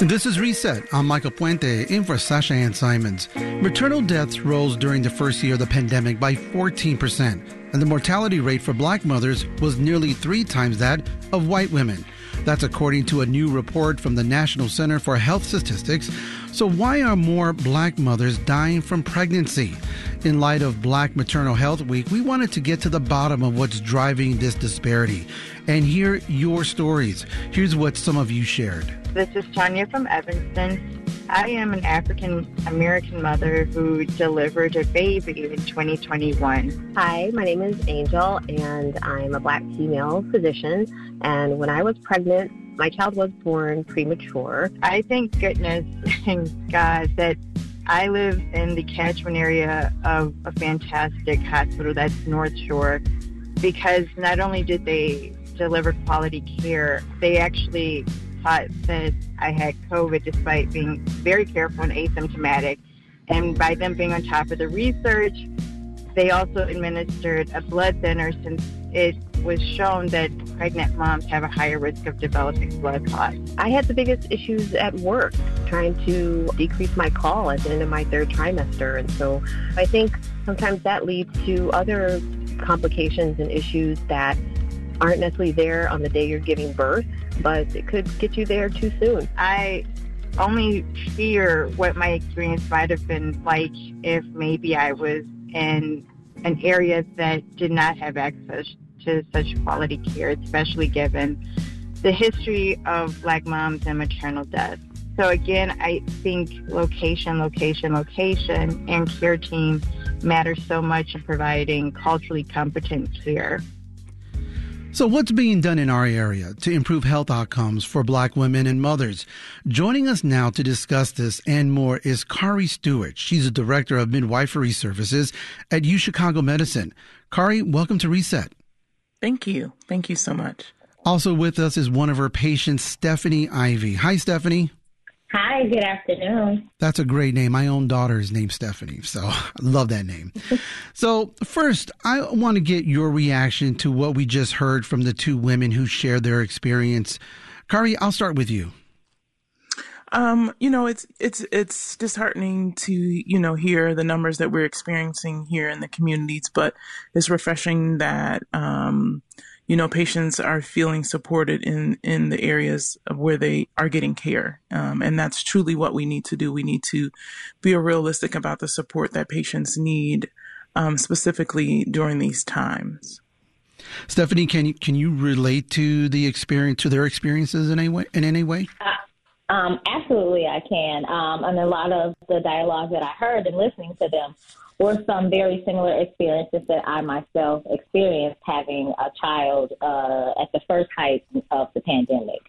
This is Reset. I'm Michael Puente in for Sasha Ann Simons. Maternal deaths rose during the first year of the pandemic by 14%, and the mortality rate for black mothers was nearly three times that of white women. That's according to a new report from the National Center for Health Statistics. So, why are more black mothers dying from pregnancy? In light of Black Maternal Health Week, we wanted to get to the bottom of what's driving this disparity and hear your stories. Here's what some of you shared. This is Tanya from Evanston. I am an African American mother who delivered a baby in 2021. Hi, my name is Angel, and I'm a black female physician. And when I was pregnant, my child was born premature. I thank goodness and God that I live in the catchment area of a fantastic hospital that's North Shore because not only did they deliver quality care, they actually thought that I had COVID despite being very careful and asymptomatic. And by them being on top of the research, they also administered a blood thinner since it was shown that pregnant moms have a higher risk of developing blood clots. I had the biggest issues at work trying to decrease my call at the end of my third trimester. And so I think sometimes that leads to other complications and issues that aren't necessarily there on the day you're giving birth, but it could get you there too soon. I only fear what my experience might have been like if maybe I was in an area that did not have access to such quality care, especially given the history of black moms and maternal death. So again, I think location, location, location, and care team matters so much in providing culturally competent care. So, what's being done in our area to improve health outcomes for black women and mothers? Joining us now to discuss this and more is Kari Stewart. She's a director of midwifery services at UChicago Medicine. Kari, welcome to Reset. Thank you. Thank you so much. Also with us is one of her patients, Stephanie Ivy. Hi, Stephanie. Hi, good afternoon. That's a great name. My own daughter is named Stephanie, so I love that name. so, first, I want to get your reaction to what we just heard from the two women who shared their experience. Kari, I'll start with you. Um, you know, it's it's it's disheartening to you know hear the numbers that we're experiencing here in the communities, but it's refreshing that um, you know, patients are feeling supported in, in the areas of where they are getting care. Um, and that's truly what we need to do. We need to be realistic about the support that patients need, um, specifically during these times. Stephanie, can you, can you relate to the experience, to their experiences in any way, in any way? Uh, um, absolutely, I can. Um, and a lot of the dialogue that I heard and listening to them or some very similar experiences that I myself experienced having a child uh, at the first height of the pandemic.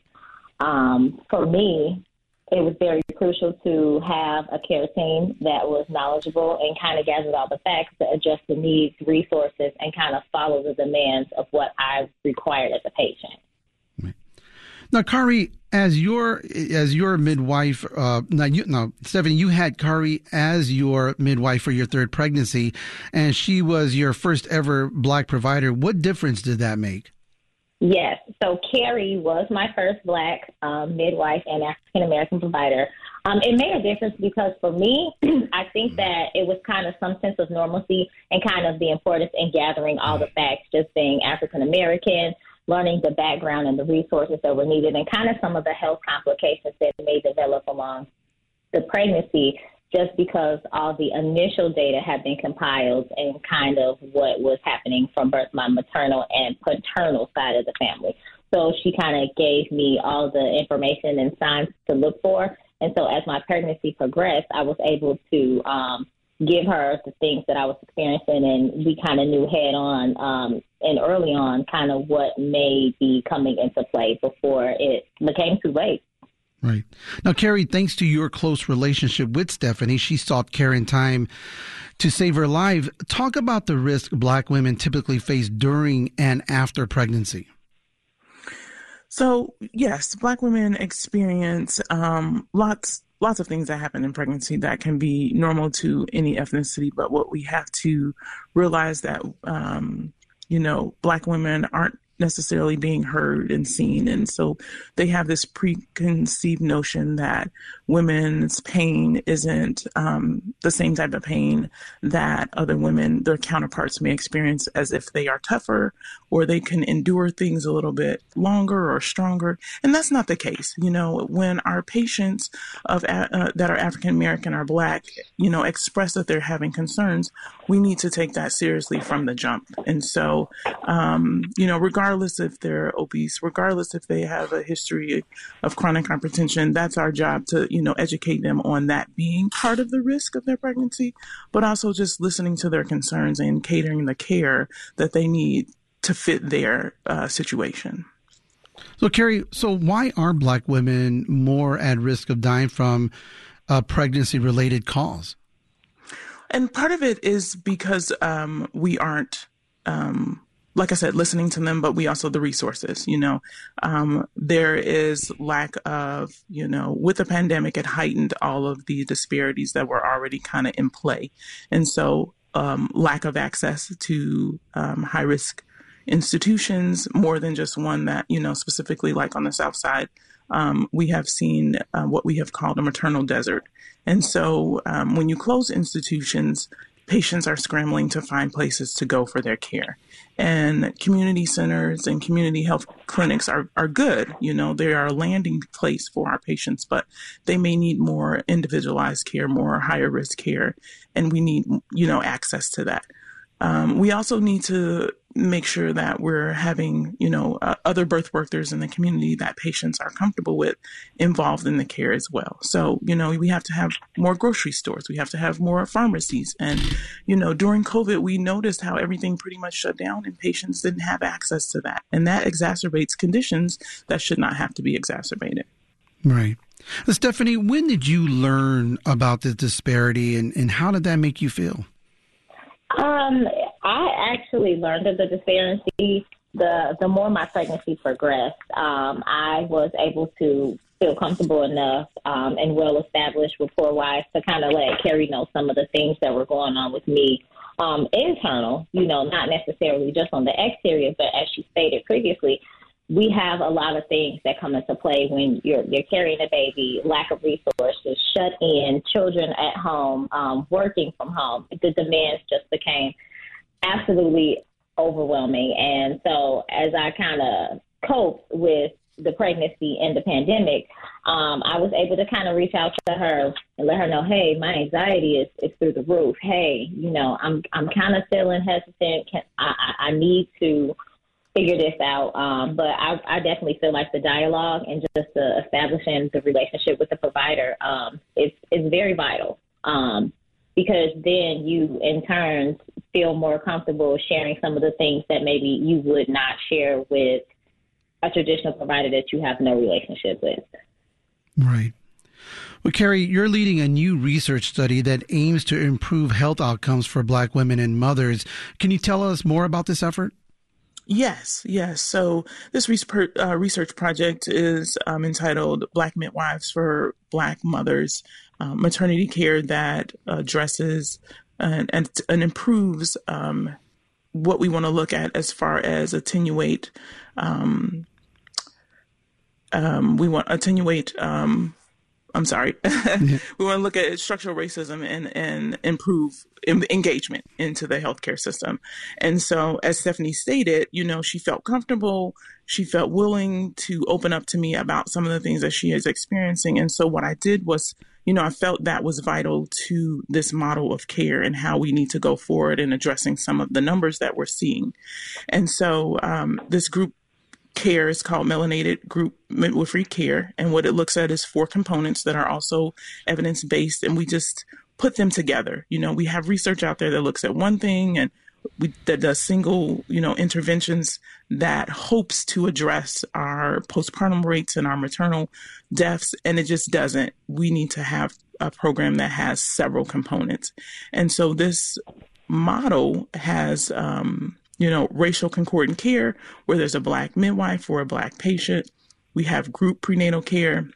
Um, for me, it was very crucial to have a care team that was knowledgeable and kind of gathered all the facts to adjust the needs, resources, and kind of follow the demands of what I required as a patient. Now, Kari, as your as your midwife, uh, now you now Stephanie, you had Kari as your midwife for your third pregnancy, and she was your first ever black provider. What difference did that make? Yes, so Carrie was my first black um, midwife and African American provider. Um, it made a difference because for me, I think that it was kind of some sense of normalcy and kind of the importance in gathering all the facts, just being African American learning the background and the resources that were needed and kind of some of the health complications that may develop along the pregnancy just because all the initial data had been compiled and kind of what was happening from both my maternal and paternal side of the family. So she kind of gave me all the information and signs to look for. And so as my pregnancy progressed, I was able to um, give her the things that I was experiencing, and we kind of knew head on um, and early on kind of what may be coming into play before it became too late. Right. Now, Carrie, thanks to your close relationship with Stephanie, she sought care in time to save her life. Talk about the risk black women typically face during and after pregnancy. So, yes, black women experience um, lots lots of things that happen in pregnancy that can be normal to any ethnicity. But what we have to realize that um, you know, black women aren't necessarily being heard and seen. And so they have this preconceived notion that women's pain isn't um, the same type of pain that other women, their counterparts, may experience as if they are tougher or they can endure things a little bit longer or stronger. And that's not the case. You know, when our patients of uh, that are African American or Black, you know, express that they're having concerns, we need to take that seriously from the jump. And so, um, you know, regardless if they're obese, regardless if they have a history of chronic hypertension, that's our job to, you know, educate them on that being part of the risk of their pregnancy, but also just listening to their concerns and catering the care that they need to fit their uh, situation. So, Carrie, so why are Black women more at risk of dying from a pregnancy related cause? And part of it is because um, we aren't, um, like I said, listening to them, but we also the resources. You know, um, there is lack of, you know, with the pandemic, it heightened all of the disparities that were already kind of in play, and so um, lack of access to um, high risk institutions, more than just one that you know specifically like on the South Side um, we have seen uh, what we have called a maternal desert. And so um, when you close institutions, patients are scrambling to find places to go for their care. And community centers and community health clinics are, are good. You know, they are a landing place for our patients, but they may need more individualized care, more higher risk care, and we need, you know, access to that. Um, we also need to make sure that we're having, you know, uh, other birth workers in the community that patients are comfortable with involved in the care as well. So, you know, we have to have more grocery stores. We have to have more pharmacies. And, you know, during COVID, we noticed how everything pretty much shut down and patients didn't have access to that. And that exacerbates conditions that should not have to be exacerbated. Right. Stephanie, when did you learn about the disparity and, and how did that make you feel? Um, I actually learned of the disparity the the more my pregnancy progressed. Um, I was able to feel comfortable enough um, and well established rapport wise to kind of let Carrie know some of the things that were going on with me um, internal. You know, not necessarily just on the exterior, but as she stated previously, we have a lot of things that come into play when you're you're carrying a baby, lack of resources, shut in, children at home, um, working from home. The demands just became absolutely overwhelming, and so as I kind of coped with the pregnancy and the pandemic, um, I was able to kind of reach out to her and let her know, hey, my anxiety is, is through the roof. Hey, you know, I'm I'm kind of feeling hesitant. Can, I, I need to figure this out. Um, but I, I definitely feel like the dialogue and just the establishing the relationship with the provider um, is is very vital. Um, because then you in turn feel more comfortable sharing some of the things that maybe you would not share with a traditional provider that you have no relationship with. Right. Well, Carrie, you're leading a new research study that aims to improve health outcomes for Black women and mothers. Can you tell us more about this effort? Yes, yes. So this research, uh, research project is um, entitled Black Midwives for Black Mothers, uh, maternity care that addresses and, and, and improves um, what we want to look at as far as attenuate. Um, um we want attenuate um, I'm sorry. yeah. We want to look at structural racism and, and improve engagement into the healthcare system. And so, as Stephanie stated, you know, she felt comfortable. She felt willing to open up to me about some of the things that she is experiencing. And so, what I did was, you know, I felt that was vital to this model of care and how we need to go forward in addressing some of the numbers that we're seeing. And so, um, this group care is called melanated group midwifery care. And what it looks at is four components that are also evidence based and we just put them together. You know we have research out there that looks at one thing and we, that does single you know interventions that hopes to address our postpartum rates and our maternal deaths. And it just doesn't. We need to have a program that has several components. And so this model has um, you know, racial concordant care where there's a black midwife or a black patient. We have group prenatal care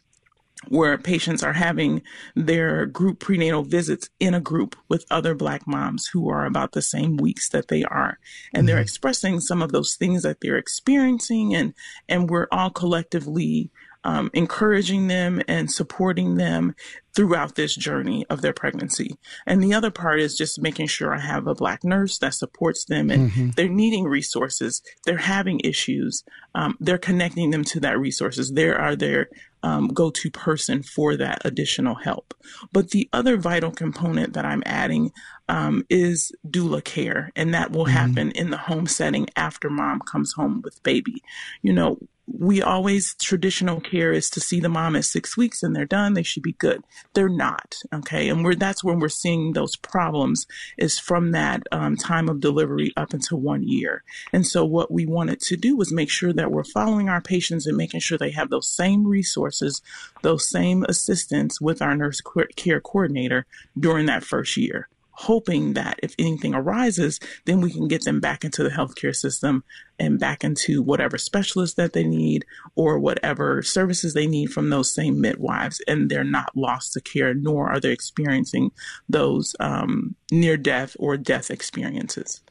where patients are having their group prenatal visits in a group with other black moms who are about the same weeks that they are and mm-hmm. they're expressing some of those things that they're experiencing and and we're all collectively um, encouraging them and supporting them throughout this journey of their pregnancy. And the other part is just making sure I have a black nurse that supports them and mm-hmm. they're needing resources. They're having issues. Um, they're connecting them to that resources. There are their um, go to person for that additional help. But the other vital component that I'm adding um, is doula care, and that will mm-hmm. happen in the home setting after mom comes home with baby. You know, we always traditional care is to see the mom at six weeks and they're done they should be good. They're not okay? And we're that's when we're seeing those problems is from that um, time of delivery up until one year. And so what we wanted to do was make sure that we're following our patients and making sure they have those same resources those same assistance with our nurse care coordinator during that first year hoping that if anything arises, then we can get them back into the healthcare system and back into whatever specialists that they need or whatever services they need from those same midwives. And they're not lost to care, nor are they experiencing those um, near death or death experiences.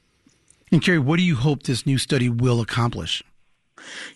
And Carrie, what do you hope this new study will accomplish?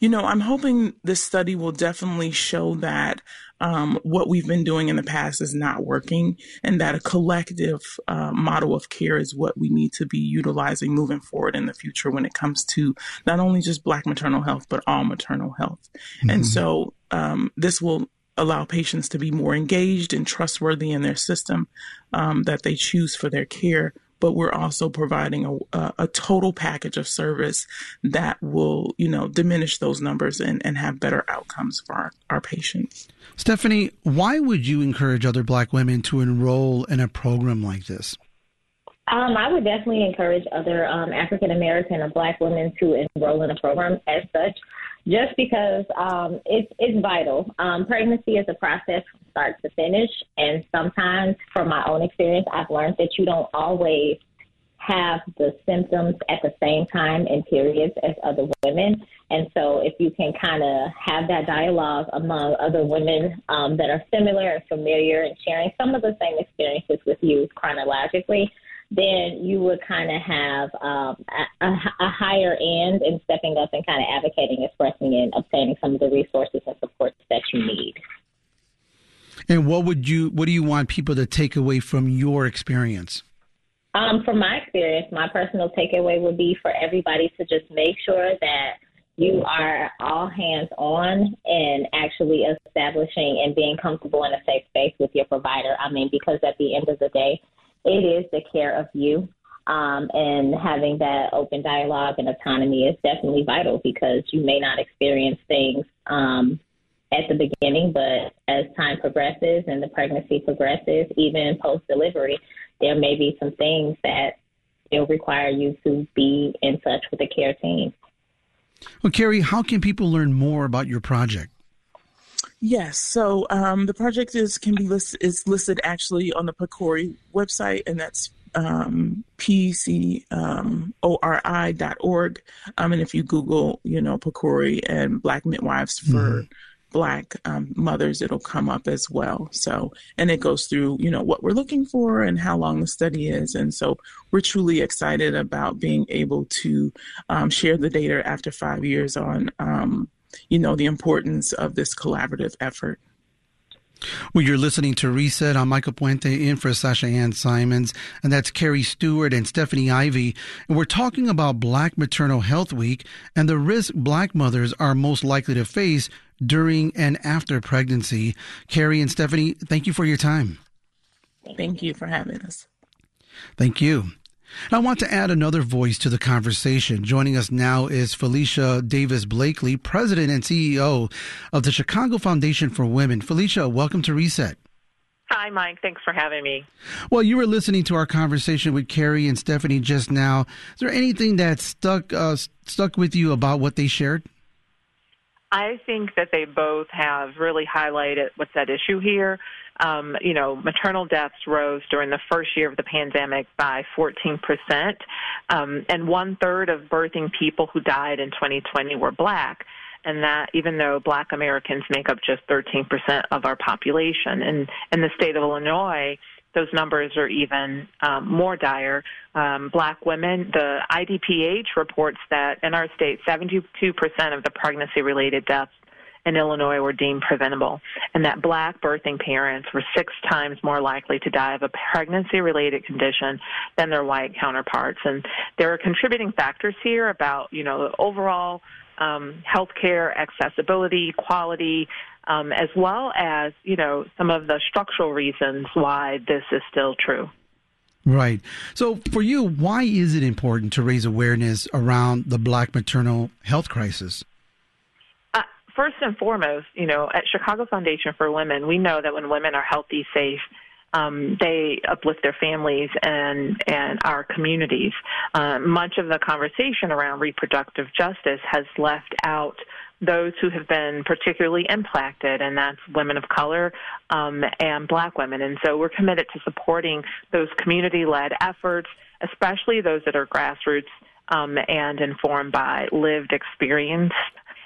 You know, I'm hoping this study will definitely show that um, what we've been doing in the past is not working, and that a collective uh, model of care is what we need to be utilizing moving forward in the future when it comes to not only just Black maternal health, but all maternal health. Mm-hmm. And so um, this will allow patients to be more engaged and trustworthy in their system um, that they choose for their care but we're also providing a, a, total package of service that will, you know, diminish those numbers and, and have better outcomes for our, our patients. Stephanie, why would you encourage other Black women to enroll in a program like this? Um, I would definitely encourage other um, African American or Black women to enroll in a program as such, just because um, it's it's vital. Um, pregnancy is a process from start to finish, and sometimes, from my own experience, I've learned that you don't always have the symptoms at the same time in periods as other women. And so, if you can kind of have that dialogue among other women um, that are similar and familiar and sharing some of the same experiences with you chronologically, then you would kind of have um, a, a, higher end in stepping up and kind of advocating, expressing, and obtaining some of the resources and supports that you need. And what would you, what do you want people to take away from your experience? Um, from my experience, my personal takeaway would be for everybody to just make sure that you are all hands on and actually establishing and being comfortable in a safe space with your provider. I mean, because at the end of the day, it is the care of you. Um, and having that open dialogue and autonomy is definitely vital because you may not experience things um, at the beginning, but as time progresses and the pregnancy progresses, even post delivery, there may be some things that will require you to be in touch with the care team. Well, Carrie, how can people learn more about your project? Yes, so um, the project is can be listed is listed actually on the PCORI website, and that's um, pcori.org. Um, and if you Google, you know, PCORI and Black midwives for mm-hmm. Black um, mothers, it'll come up as well. So, and it goes through, you know, what we're looking for and how long the study is. And so we're truly excited about being able to um, share the data after five years on um, you know, the importance of this collaborative effort. Well, you're listening to Reset. I'm Michael Puente in for Sasha Ann Simons, and that's Carrie Stewart and Stephanie Ivy. And we're talking about Black Maternal Health Week and the risk Black mothers are most likely to face during and after pregnancy. Carrie and Stephanie, thank you for your time. Thank you for having us. Thank you. I want to add another voice to the conversation. Joining us now is Felicia Davis Blakely, President and CEO of the Chicago Foundation for Women. Felicia, welcome to Reset. Hi, Mike. Thanks for having me. Well, you were listening to our conversation with Carrie and Stephanie just now. Is there anything that stuck uh, stuck with you about what they shared? I think that they both have really highlighted what's at issue here um, you know, maternal deaths rose during the first year of the pandemic by 14%, um, and one third of birthing people who died in 2020 were black. and that even though black Americans make up just 13% of our population. And in the state of Illinois, those numbers are even um, more dire. Um, black women, the IDPH reports that in our state, 72% of the pregnancy related deaths in Illinois were deemed preventable, and that black birthing parents were six times more likely to die of a pregnancy related condition than their white counterparts. And there are contributing factors here about, you know, overall um, healthcare accessibility, quality, um, as well as, you know, some of the structural reasons why this is still true. Right. So, for you, why is it important to raise awareness around the black maternal health crisis? Uh, first and foremost, you know, at Chicago Foundation for Women, we know that when women are healthy, safe, um, they uplift their families and and our communities. Uh, much of the conversation around reproductive justice has left out those who have been particularly impacted, and that's women of color um, and black women. And so we're committed to supporting those community led efforts, especially those that are grassroots um, and informed by lived experience.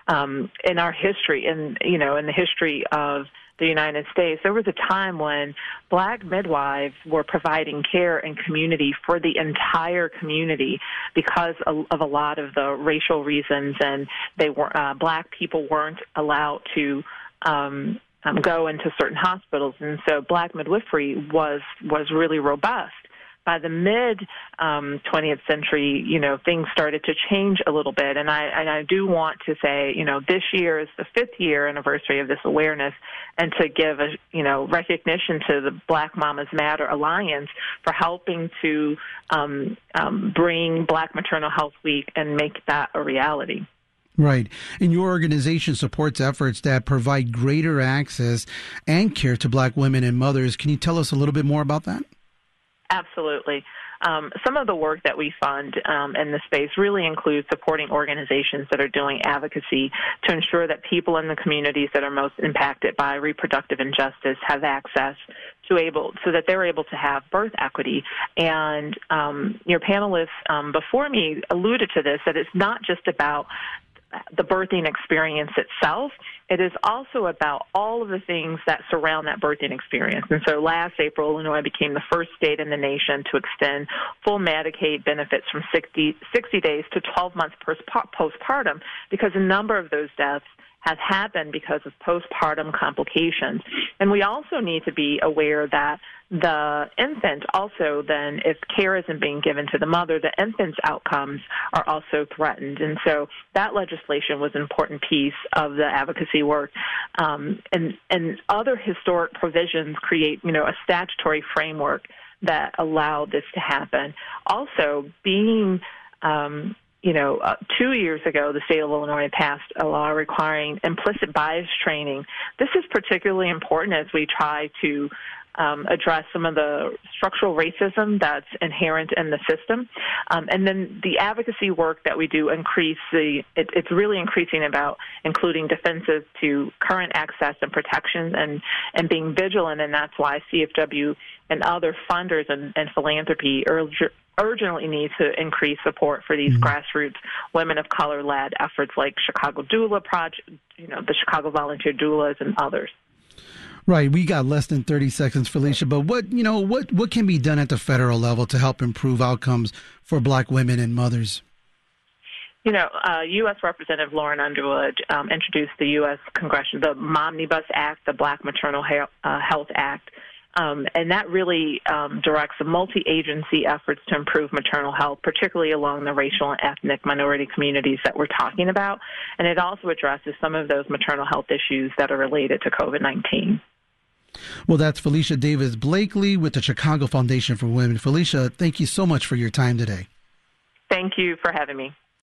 Um, in our history, in you know, in the history of the United States, there was a time when black midwives were providing care and community for the entire community because of, a lot of the racial reasons, and they were uh, black people weren't allowed to. Um, um, go into certain hospitals, and so black midwifery was was really robust by the mid um, 20th century, you know, things started to change a little bit. And I, and I do want to say, you know, this year is the fifth year anniversary of this awareness and to give a, you know, recognition to the Black Mamas Matter Alliance for helping to um, um, bring Black Maternal Health Week and make that a reality. Right. And your organization supports efforts that provide greater access and care to black women and mothers. Can you tell us a little bit more about that? Absolutely. Um, some of the work that we fund um, in the space really includes supporting organizations that are doing advocacy to ensure that people in the communities that are most impacted by reproductive injustice have access to able so that they're able to have birth equity. And um, your panelists um, before me alluded to this that it's not just about the birthing experience itself. It is also about all of the things that surround that birthing experience. And so last April, Illinois became the first state in the nation to extend full Medicaid benefits from 60, 60 days to 12 months postpartum because a number of those deaths have happened because of postpartum complications. And we also need to be aware that the infant also then, if care isn't being given to the mother, the infant's outcomes are also threatened. And so that legislation was an important piece of the advocacy work. Um, and, and other historic provisions create, you know, a statutory framework that allowed this to happen. Also, being um, you know, uh, two years ago, the state of Illinois passed a law requiring implicit bias training. This is particularly important as we try to um, address some of the structural racism that's inherent in the system. Um, and then the advocacy work that we do increase the, it, it's really increasing about including defenses to current access and protections and, and being vigilant. And that's why CFW and other funders and, and philanthropy urge, urgently need to increase support for these mm-hmm. grassroots women of color led efforts like Chicago Doula Project, you know, the Chicago Volunteer Doulas and others. Right, we got less than 30 seconds, Felicia, but what, you know, what what can be done at the federal level to help improve outcomes for black women and mothers? You know, uh, U.S. Representative Lauren Underwood um, introduced the U.S. Congressional, the Momnibus Act, the Black Maternal uh, Health Act, um, and that really um, directs multi-agency efforts to improve maternal health, particularly along the racial and ethnic minority communities that we're talking about. And it also addresses some of those maternal health issues that are related to COVID-19. Well, that's Felicia Davis Blakely with the Chicago Foundation for Women. Felicia, thank you so much for your time today. Thank you for having me.